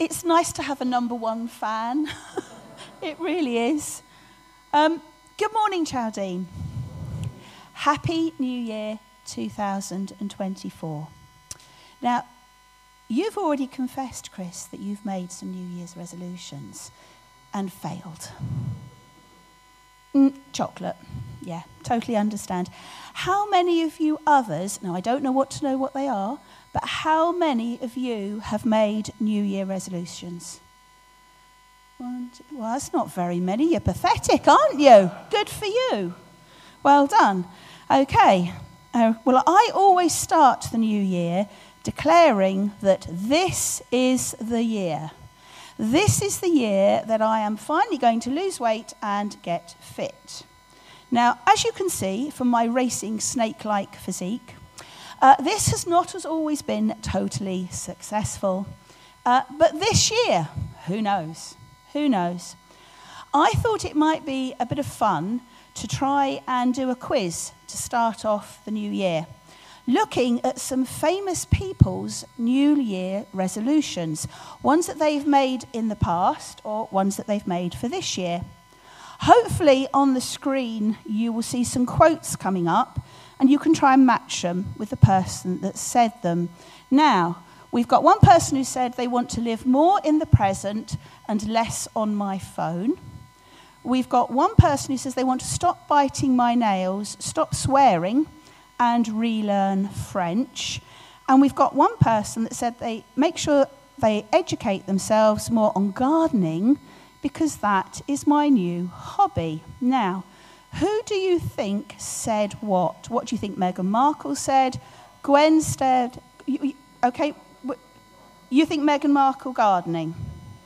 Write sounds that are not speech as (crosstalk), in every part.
it's nice to have a number one fan. (laughs) it really is. Um, good morning, Chowdene. Happy New Year 2024. Now, you've already confessed, Chris, that you've made some New Year's resolutions and failed. Mm, chocolate. Yeah, totally understand. How many of you others, now I don't know what to know what they are, but how many of you have made New Year resolutions? Well, that's not very many. You're pathetic, aren't you? Good for you. Well done. Okay. Uh, well, I always start the new year declaring that this is the year. This is the year that I am finally going to lose weight and get fit. Now, as you can see from my racing snake like physique, uh, this has not as always been totally successful. Uh, but this year, who knows? Who knows? I thought it might be a bit of fun to try and do a quiz to start off the new year, looking at some famous people's New Year resolutions, ones that they've made in the past or ones that they've made for this year. Hopefully, on the screen, you will see some quotes coming up and you can try and match them with the person that said them. Now, we've got one person who said they want to live more in the present and less on my phone. We've got one person who says they want to stop biting my nails, stop swearing, and relearn French. And we've got one person that said they make sure they educate themselves more on gardening because that is my new hobby. Now, who do you think said what? What do you think Meghan Markle said? Gwen said, okay, you think Meghan Markle gardening?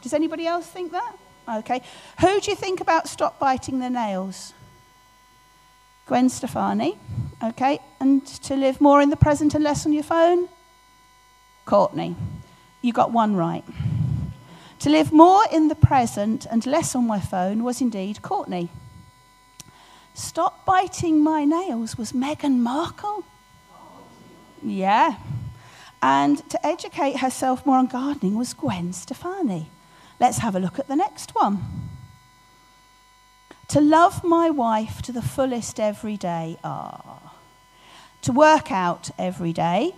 Does anybody else think that? Okay. Who do you think about stop biting the nails? Gwen Stefani. Okay. And to live more in the present and less on your phone? Courtney. You got one right. To live more in the present and less on my phone was indeed Courtney. Stop biting my nails was Meghan Markle. Yeah. And to educate herself more on gardening was Gwen Stefani. Let's have a look at the next one. To love my wife to the fullest every day. Ah. To work out every day.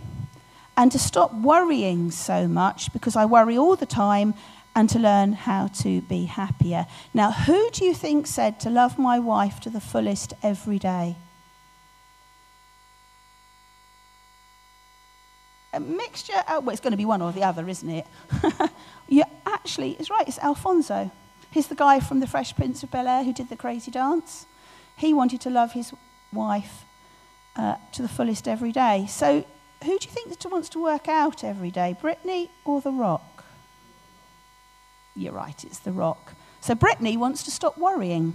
And to stop worrying so much because I worry all the time and to learn how to be happier. Now, who do you think said to love my wife to the fullest every day? A mixture, oh, well, it's going to be one or the other, isn't it? (laughs) you actually, it's right, it's Alfonso. He's the guy from The Fresh Prince of Bel Air who did the crazy dance. He wanted to love his wife uh, to the fullest every day. So, who do you think wants to work out every day, Britney or The Rock? You're right, it's the rock. So Britney wants to stop worrying.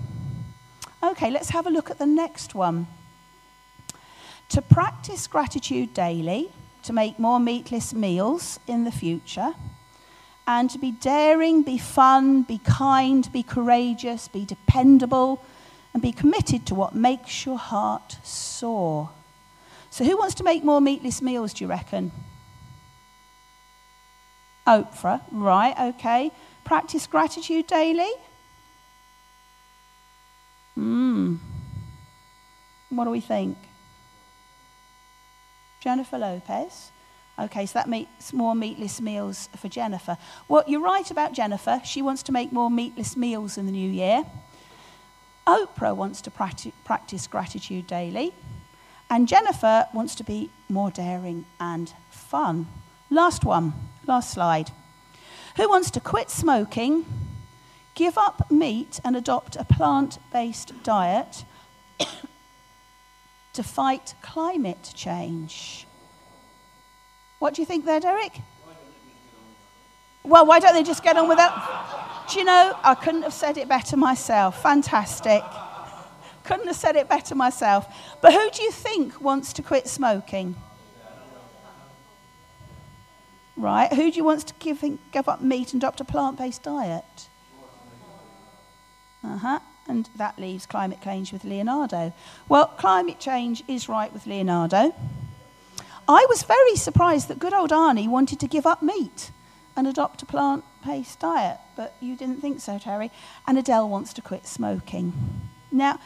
Okay, let's have a look at the next one. To practice gratitude daily, to make more meatless meals in the future, and to be daring, be fun, be kind, be courageous, be dependable, and be committed to what makes your heart soar. So, who wants to make more meatless meals, do you reckon? Oprah, right, okay. Practice gratitude daily. Hmm. What do we think? Jennifer Lopez. Okay, so that makes more meatless meals for Jennifer. Well, you're right about Jennifer. She wants to make more meatless meals in the new year. Oprah wants to practice gratitude daily. And Jennifer wants to be more daring and fun. Last one, last slide. Who wants to quit smoking, give up meat, and adopt a plant based diet (coughs) to fight climate change? What do you think there, Derek? Well, why don't they just get on with that? Do you know, I couldn't have said it better myself. Fantastic. Couldn't have said it better myself. But who do you think wants to quit smoking? Right? Who do you want to give, give up meat and adopt a plant based diet? Uh huh. And that leaves climate change with Leonardo. Well, climate change is right with Leonardo. I was very surprised that good old Arnie wanted to give up meat and adopt a plant based diet, but you didn't think so, Terry. And Adele wants to quit smoking. Now,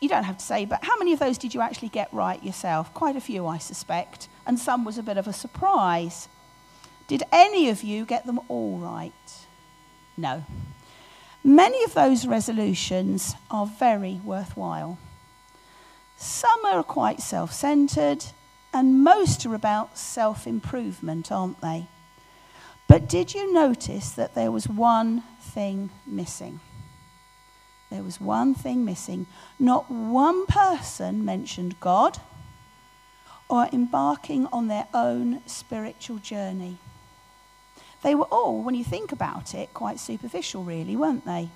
you don't have to say, but how many of those did you actually get right yourself? Quite a few, I suspect. And some was a bit of a surprise. Did any of you get them all right? No. Many of those resolutions are very worthwhile. Some are quite self centered, and most are about self improvement, aren't they? But did you notice that there was one thing missing? There was one thing missing. Not one person mentioned God or embarking on their own spiritual journey. They were all, when you think about it, quite superficial, really, weren't they?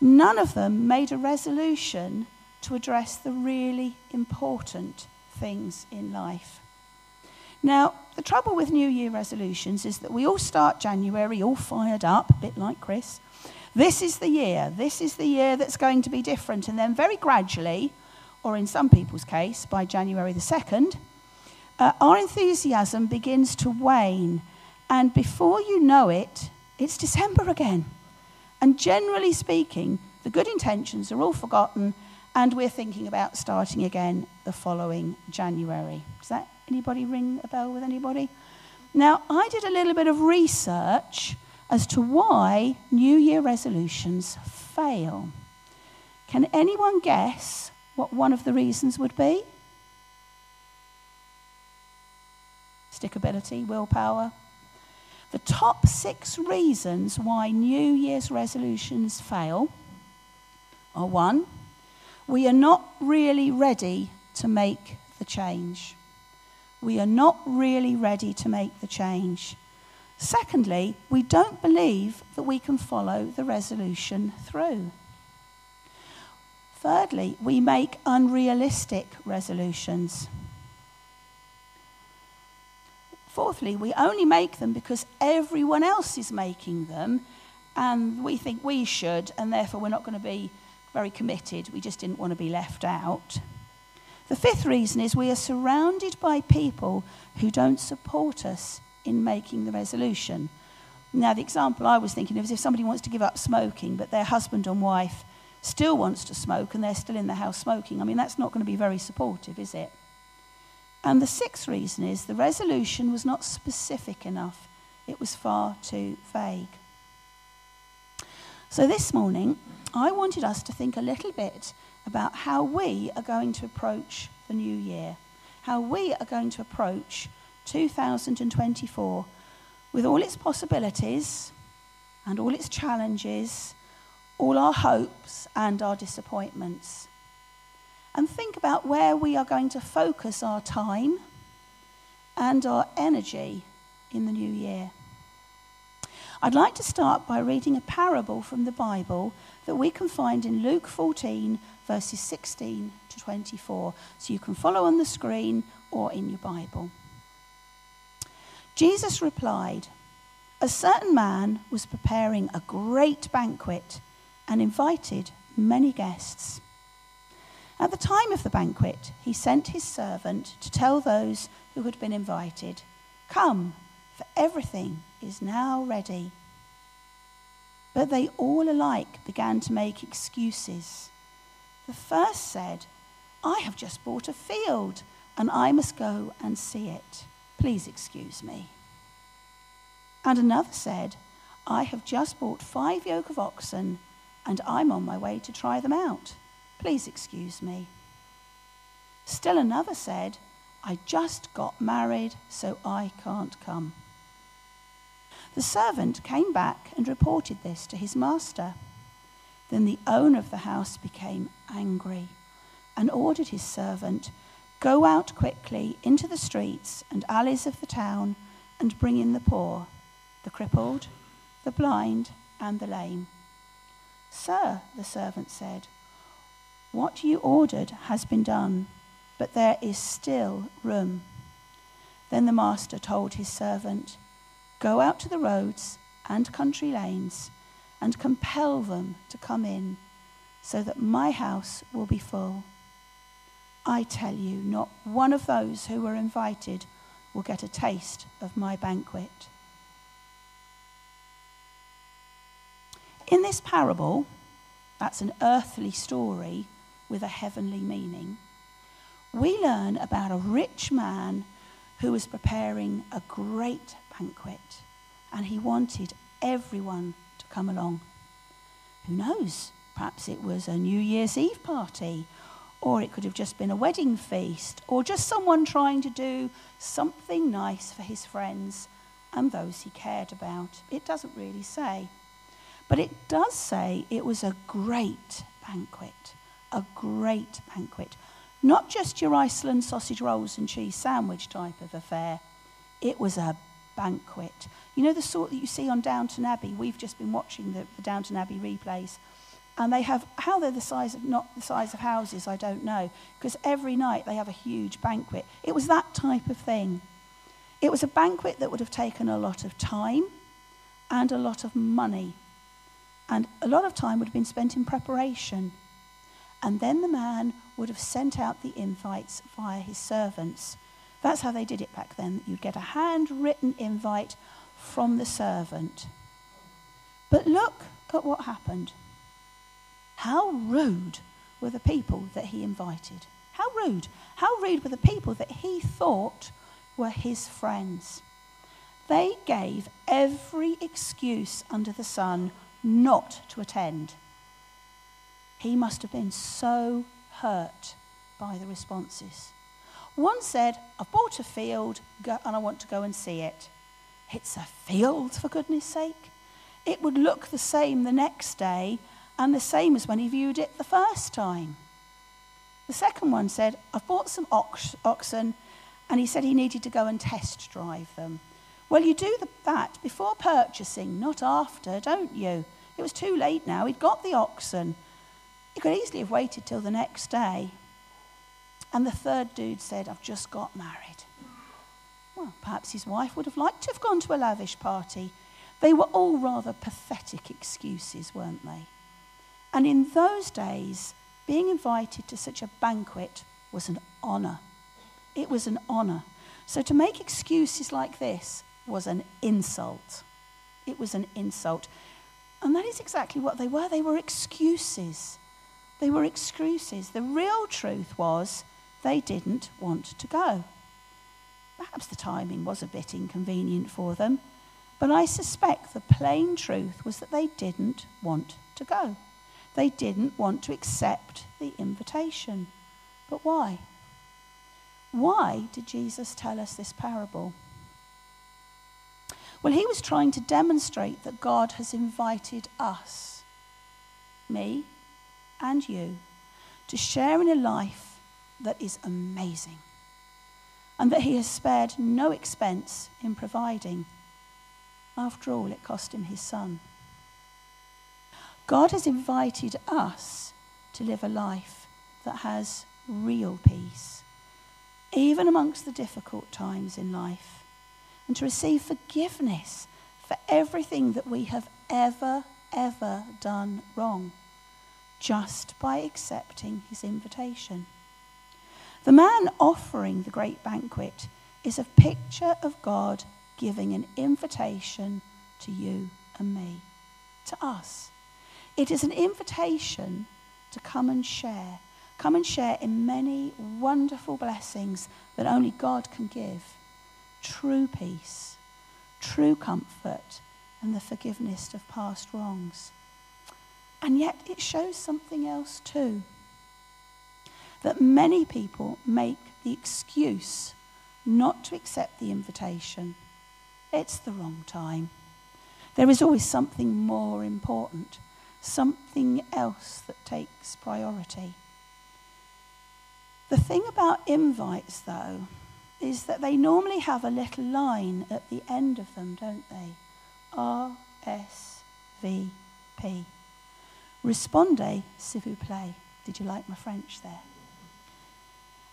None of them made a resolution to address the really important things in life. Now, the trouble with New Year resolutions is that we all start January all fired up, a bit like Chris. This is the year. This is the year that's going to be different. And then, very gradually, or in some people's case, by January the 2nd, uh, our enthusiasm begins to wane. And before you know it, it's December again. And generally speaking, the good intentions are all forgotten, and we're thinking about starting again the following January. Does that anybody ring a bell with anybody? Now, I did a little bit of research as to why New Year resolutions fail. Can anyone guess what one of the reasons would be? Stickability, willpower. The top six reasons why New Year's resolutions fail are one, we are not really ready to make the change. We are not really ready to make the change. Secondly, we don't believe that we can follow the resolution through. Thirdly, we make unrealistic resolutions. Fourthly, we only make them because everyone else is making them and we think we should, and therefore we're not going to be very committed. We just didn't want to be left out. The fifth reason is we are surrounded by people who don't support us in making the resolution. Now, the example I was thinking of is if somebody wants to give up smoking, but their husband and wife still wants to smoke and they're still in the house smoking. I mean, that's not going to be very supportive, is it? And the sixth reason is the resolution was not specific enough, it was far too vague. So this morning, I wanted us to think a little bit about how we are going to approach the new year, how we are going to approach 2024 with all its possibilities and all its challenges, all our hopes and our disappointments. And think about where we are going to focus our time and our energy in the new year. I'd like to start by reading a parable from the Bible that we can find in Luke 14, verses 16 to 24. So you can follow on the screen or in your Bible. Jesus replied, A certain man was preparing a great banquet and invited many guests. At the time of the banquet, he sent his servant to tell those who had been invited, Come, for everything is now ready. But they all alike began to make excuses. The first said, I have just bought a field and I must go and see it. Please excuse me. And another said, I have just bought five yoke of oxen, and I'm on my way to try them out. Please excuse me. Still another said, I just got married, so I can't come. The servant came back and reported this to his master. Then the owner of the house became angry and ordered his servant Go out quickly into the streets and alleys of the town and bring in the poor, the crippled, the blind, and the lame. Sir, the servant said, what you ordered has been done, but there is still room. Then the master told his servant, Go out to the roads and country lanes and compel them to come in, so that my house will be full. I tell you, not one of those who were invited will get a taste of my banquet. In this parable, that's an earthly story with a heavenly meaning, we learn about a rich man who was preparing a great banquet and he wanted everyone to come along. Who knows? Perhaps it was a New Year's Eve party, or it could have just been a wedding feast, or just someone trying to do something nice for his friends and those he cared about. It doesn't really say. But it does say it was a great banquet, a great banquet. Not just your Iceland sausage rolls and cheese sandwich type of affair. It was a banquet. You know the sort that you see on Downton Abbey? We've just been watching the, the Downton Abbey replays. And they have, how they're the size of, not the size of houses, I don't know. Because every night they have a huge banquet. It was that type of thing. It was a banquet that would have taken a lot of time and a lot of money. And a lot of time would have been spent in preparation. And then the man would have sent out the invites via his servants. That's how they did it back then. You'd get a handwritten invite from the servant. But look at what happened. How rude were the people that he invited? How rude. How rude were the people that he thought were his friends. They gave every excuse under the sun not to attend. He must have been so hurt by the responses. One said, I've bought a field and I want to go and see it. It's a field, for goodness sake. It would look the same the next day and the same as when he viewed it the first time. The second one said, I've bought some ox- oxen and he said he needed to go and test drive them. Well, you do the, that before purchasing, not after, don't you? It was too late now. He'd got the oxen. He could easily have waited till the next day. And the third dude said, I've just got married. Well, perhaps his wife would have liked to have gone to a lavish party. They were all rather pathetic excuses, weren't they? And in those days, being invited to such a banquet was an honour. It was an honor. So to make excuses like this was an insult. It was an insult. And that is exactly what they were. They were excuses. They were excuses. The real truth was they didn't want to go. Perhaps the timing was a bit inconvenient for them, but I suspect the plain truth was that they didn't want to go. They didn't want to accept the invitation. But why? Why did Jesus tell us this parable? Well, he was trying to demonstrate that God has invited us, me and you, to share in a life that is amazing and that he has spared no expense in providing. After all, it cost him his son. God has invited us to live a life that has real peace even amongst the difficult times in life, and to receive forgiveness for everything that we have ever, ever done wrong, just by accepting his invitation. The man offering the great banquet is a picture of God giving an invitation to you and me, to us. It is an invitation to come and share Come and share in many wonderful blessings that only God can give true peace, true comfort, and the forgiveness of past wrongs. And yet it shows something else too that many people make the excuse not to accept the invitation. It's the wrong time. There is always something more important, something else that takes priority. The thing about invites, though, is that they normally have a little line at the end of them, don't they? R S V P. Responde, s'il vous plaît. Did you like my French there?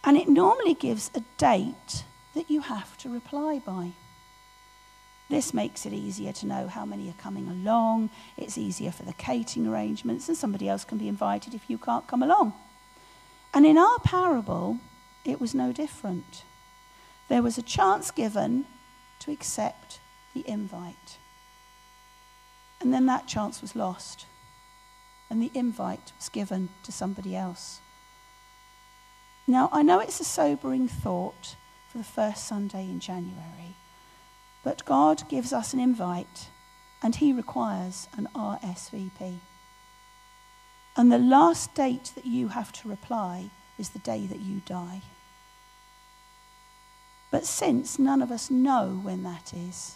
And it normally gives a date that you have to reply by. This makes it easier to know how many are coming along. It's easier for the catering arrangements, and somebody else can be invited if you can't come along. And in our parable, it was no different. There was a chance given to accept the invite. And then that chance was lost. And the invite was given to somebody else. Now, I know it's a sobering thought for the first Sunday in January, but God gives us an invite and He requires an RSVP. And the last date that you have to reply is the day that you die. But since none of us know when that is,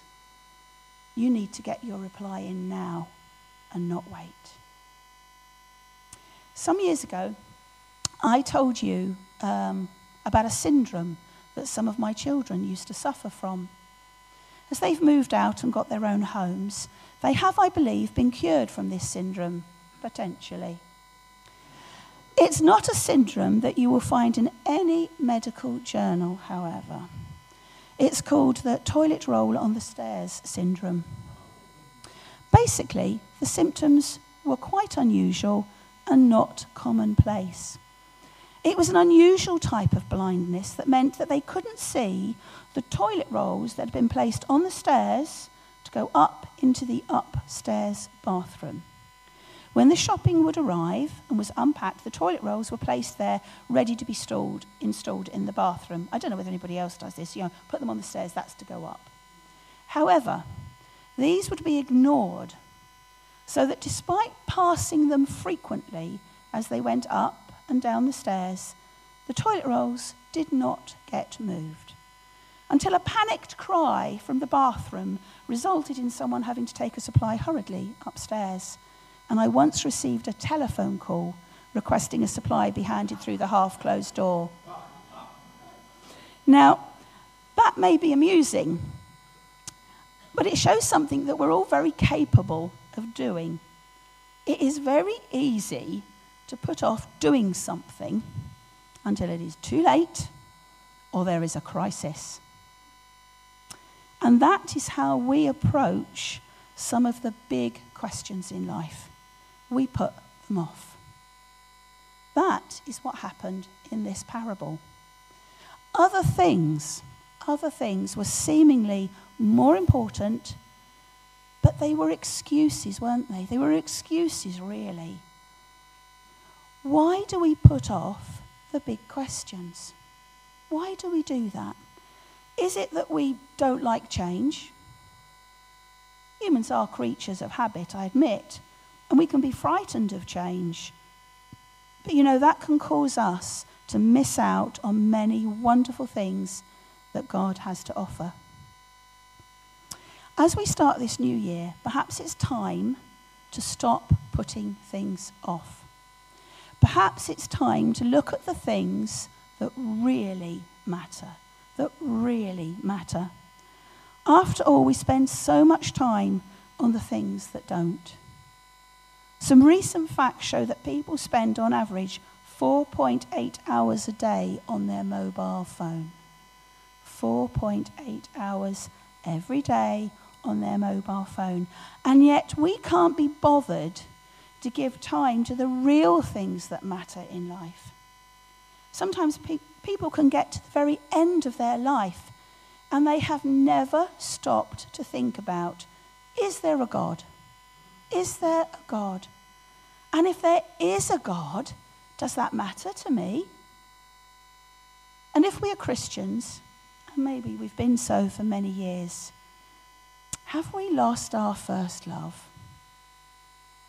you need to get your reply in now and not wait. Some years ago, I told you um, about a syndrome that some of my children used to suffer from. As they've moved out and got their own homes, they have, I believe, been cured from this syndrome, potentially. It's not a syndrome that you will find in any medical journal, however. It's called the toilet roll on the stairs syndrome. Basically, the symptoms were quite unusual and not commonplace. It was an unusual type of blindness that meant that they couldn't see the toilet rolls that had been placed on the stairs to go up into the upstairs bathroom. When the shopping would arrive and was unpacked, the toilet rolls were placed there, ready to be stored, installed in the bathroom. I don't know whether anybody else does this. You know, put them on the stairs, that's to go up. However, these would be ignored, so that despite passing them frequently as they went up and down the stairs, the toilet rolls did not get moved. Until a panicked cry from the bathroom resulted in someone having to take a supply hurriedly upstairs and I once received a telephone call requesting a supply be handed through the half closed door. Now, that may be amusing, but it shows something that we're all very capable of doing. It is very easy to put off doing something until it is too late or there is a crisis. And that is how we approach some of the big questions in life we put them off. That is what happened in this parable. Other things, other things were seemingly more important, but they were excuses, weren't they? They were excuses, really. Why do we put off the big questions? Why do we do that? Is it that we don't like change? Humans are creatures of habit, I admit and we can be frightened of change. But you know, that can cause us to miss out on many wonderful things that God has to offer. As we start this new year, perhaps it's time to stop putting things off. Perhaps it's time to look at the things that really matter, that really matter. After all, we spend so much time on the things that don't. Some recent facts show that people spend on average 4.8 hours a day on their mobile phone. 4.8 hours every day on their mobile phone. And yet we can't be bothered to give time to the real things that matter in life. Sometimes pe- people can get to the very end of their life and they have never stopped to think about is there a God? Is there a God? And if there is a God, does that matter to me? And if we are Christians, and maybe we've been so for many years, have we lost our first love?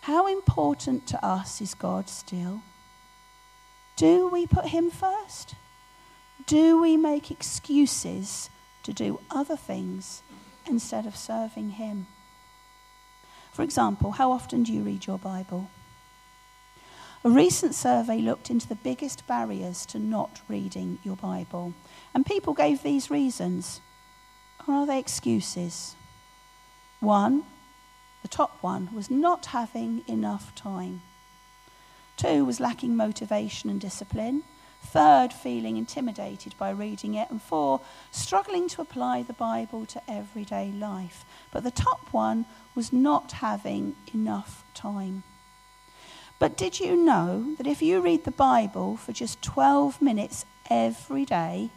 How important to us is God still? Do we put Him first? Do we make excuses to do other things instead of serving Him? For example, how often do you read your Bible? A recent survey looked into the biggest barriers to not reading your Bible, and people gave these reasons. Or are they excuses? One, the top one, was not having enough time. Two was lacking motivation and discipline. Third, feeling intimidated by reading it. And four, struggling to apply the Bible to everyday life. But the top one was not having enough time. But did you know that if you read the Bible for just 12 minutes every day,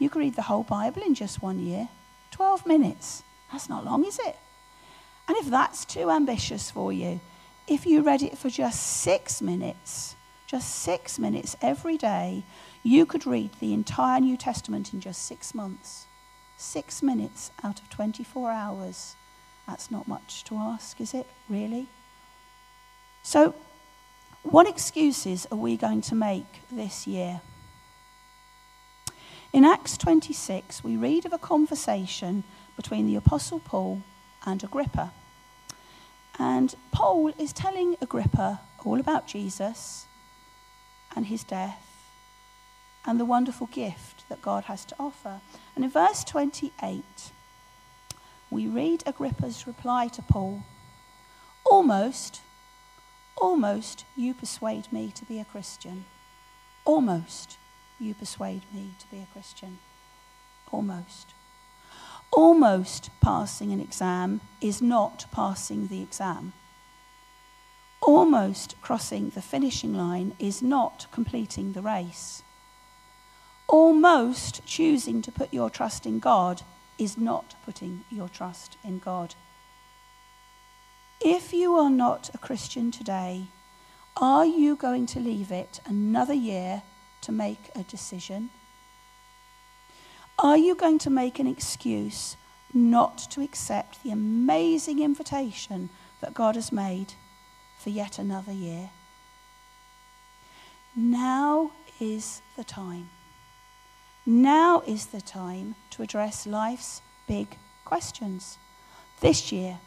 you could read the whole Bible in just one year? 12 minutes. That's not long, is it? And if that's too ambitious for you, if you read it for just six minutes, just six minutes every day, you could read the entire New Testament in just six months. Six minutes out of 24 hours. That's not much to ask, is it? Really? So, what excuses are we going to make this year? In Acts 26, we read of a conversation between the Apostle Paul and Agrippa. And Paul is telling Agrippa all about Jesus and his death and the wonderful gift that God has to offer. And in verse 28, we read Agrippa's reply to Paul Almost, almost you persuade me to be a Christian. Almost you persuade me to be a Christian. Almost. Almost passing an exam is not passing the exam. Almost crossing the finishing line is not completing the race. Almost choosing to put your trust in God is not putting your trust in God. If you are not a Christian today, are you going to leave it another year to make a decision? Are you going to make an excuse not to accept the amazing invitation that God has made for yet another year? Now is the time. Now is the time to address life's big questions. This year,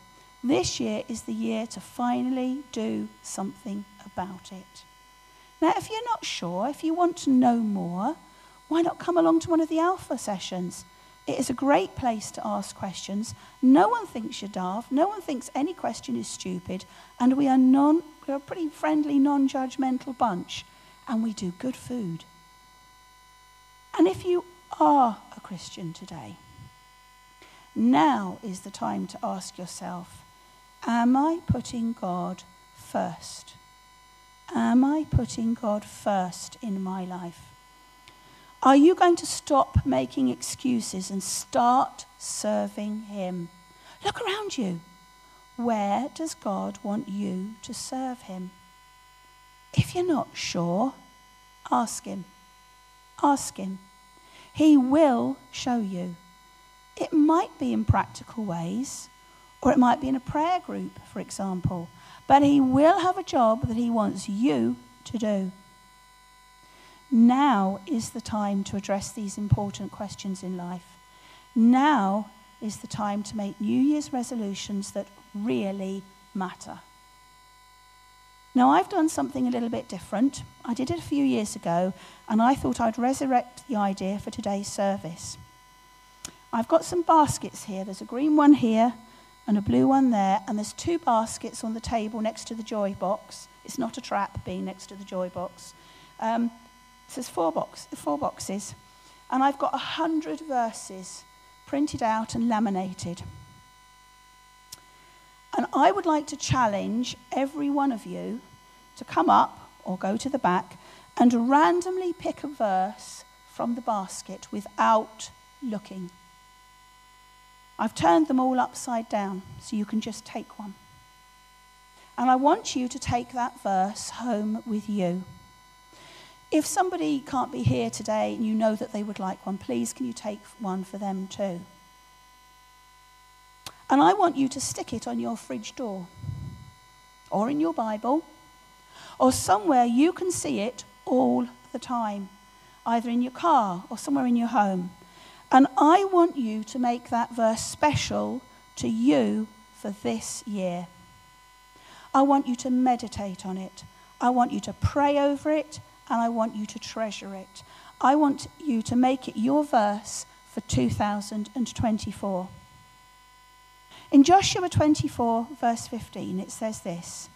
this year is the year to finally do something about it. Now, if you're not sure, if you want to know more, why not come along to one of the alpha sessions? It is a great place to ask questions. No one thinks you're daft. No one thinks any question is stupid. And we are, non, we're a pretty friendly, non judgmental bunch. And we do good food. And if you are a Christian today, now is the time to ask yourself Am I putting God first? Am I putting God first in my life? Are you going to stop making excuses and start serving Him? Look around you. Where does God want you to serve Him? If you're not sure, ask Him. Ask Him. He will show you. It might be in practical ways, or it might be in a prayer group, for example, but He will have a job that He wants you to do. Now is the time to address these important questions in life. Now is the time to make New Year's resolutions that really matter. Now, I've done something a little bit different. I did it a few years ago, and I thought I'd resurrect the idea for today's service. I've got some baskets here. There's a green one here and a blue one there, and there's two baskets on the table next to the joy box. It's not a trap being next to the joy box. Um, so there's four, box, four boxes. And I've got a hundred verses printed out and laminated. And I would like to challenge every one of you to come up or go to the back and randomly pick a verse from the basket without looking. I've turned them all upside down so you can just take one. And I want you to take that verse home with you. If somebody can't be here today and you know that they would like one, please can you take one for them too? And I want you to stick it on your fridge door or in your Bible or somewhere you can see it all the time, either in your car or somewhere in your home. And I want you to make that verse special to you for this year. I want you to meditate on it. I want you to pray over it and I want you to treasure it. I want you to make it your verse for 2024. In Joshua 24, verse 15, it says this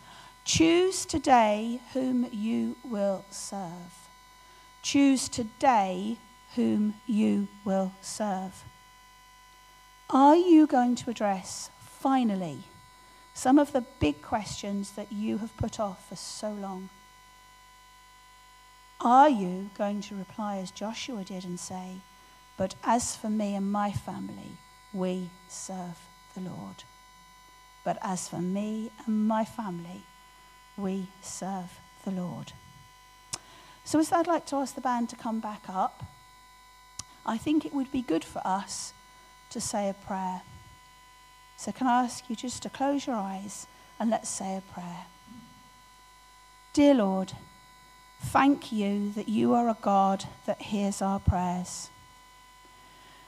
Choose today whom you will serve. Choose today whom you will serve. Are you going to address, finally, some of the big questions that you have put off for so long? Are you going to reply as Joshua did and say, But as for me and my family, we serve the Lord? But as for me and my family, we serve the Lord. So, as I'd like to ask the band to come back up, I think it would be good for us to say a prayer. So, can I ask you just to close your eyes and let's say a prayer? Dear Lord, thank you that you are a God that hears our prayers.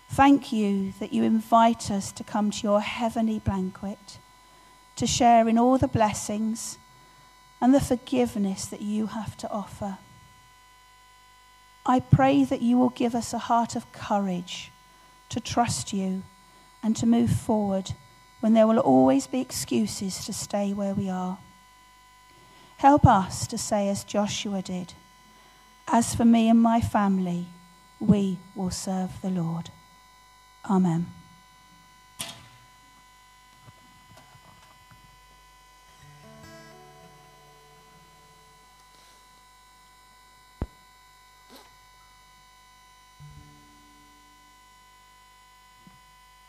Thank you that you invite us to come to your heavenly banquet, to share in all the blessings and the forgiveness that you have to offer. I pray that you will give us a heart of courage to trust you and to move forward when there will always be excuses to stay where we are. Help us to say, as Joshua did, As for me and my family, we will serve the Lord. Amen.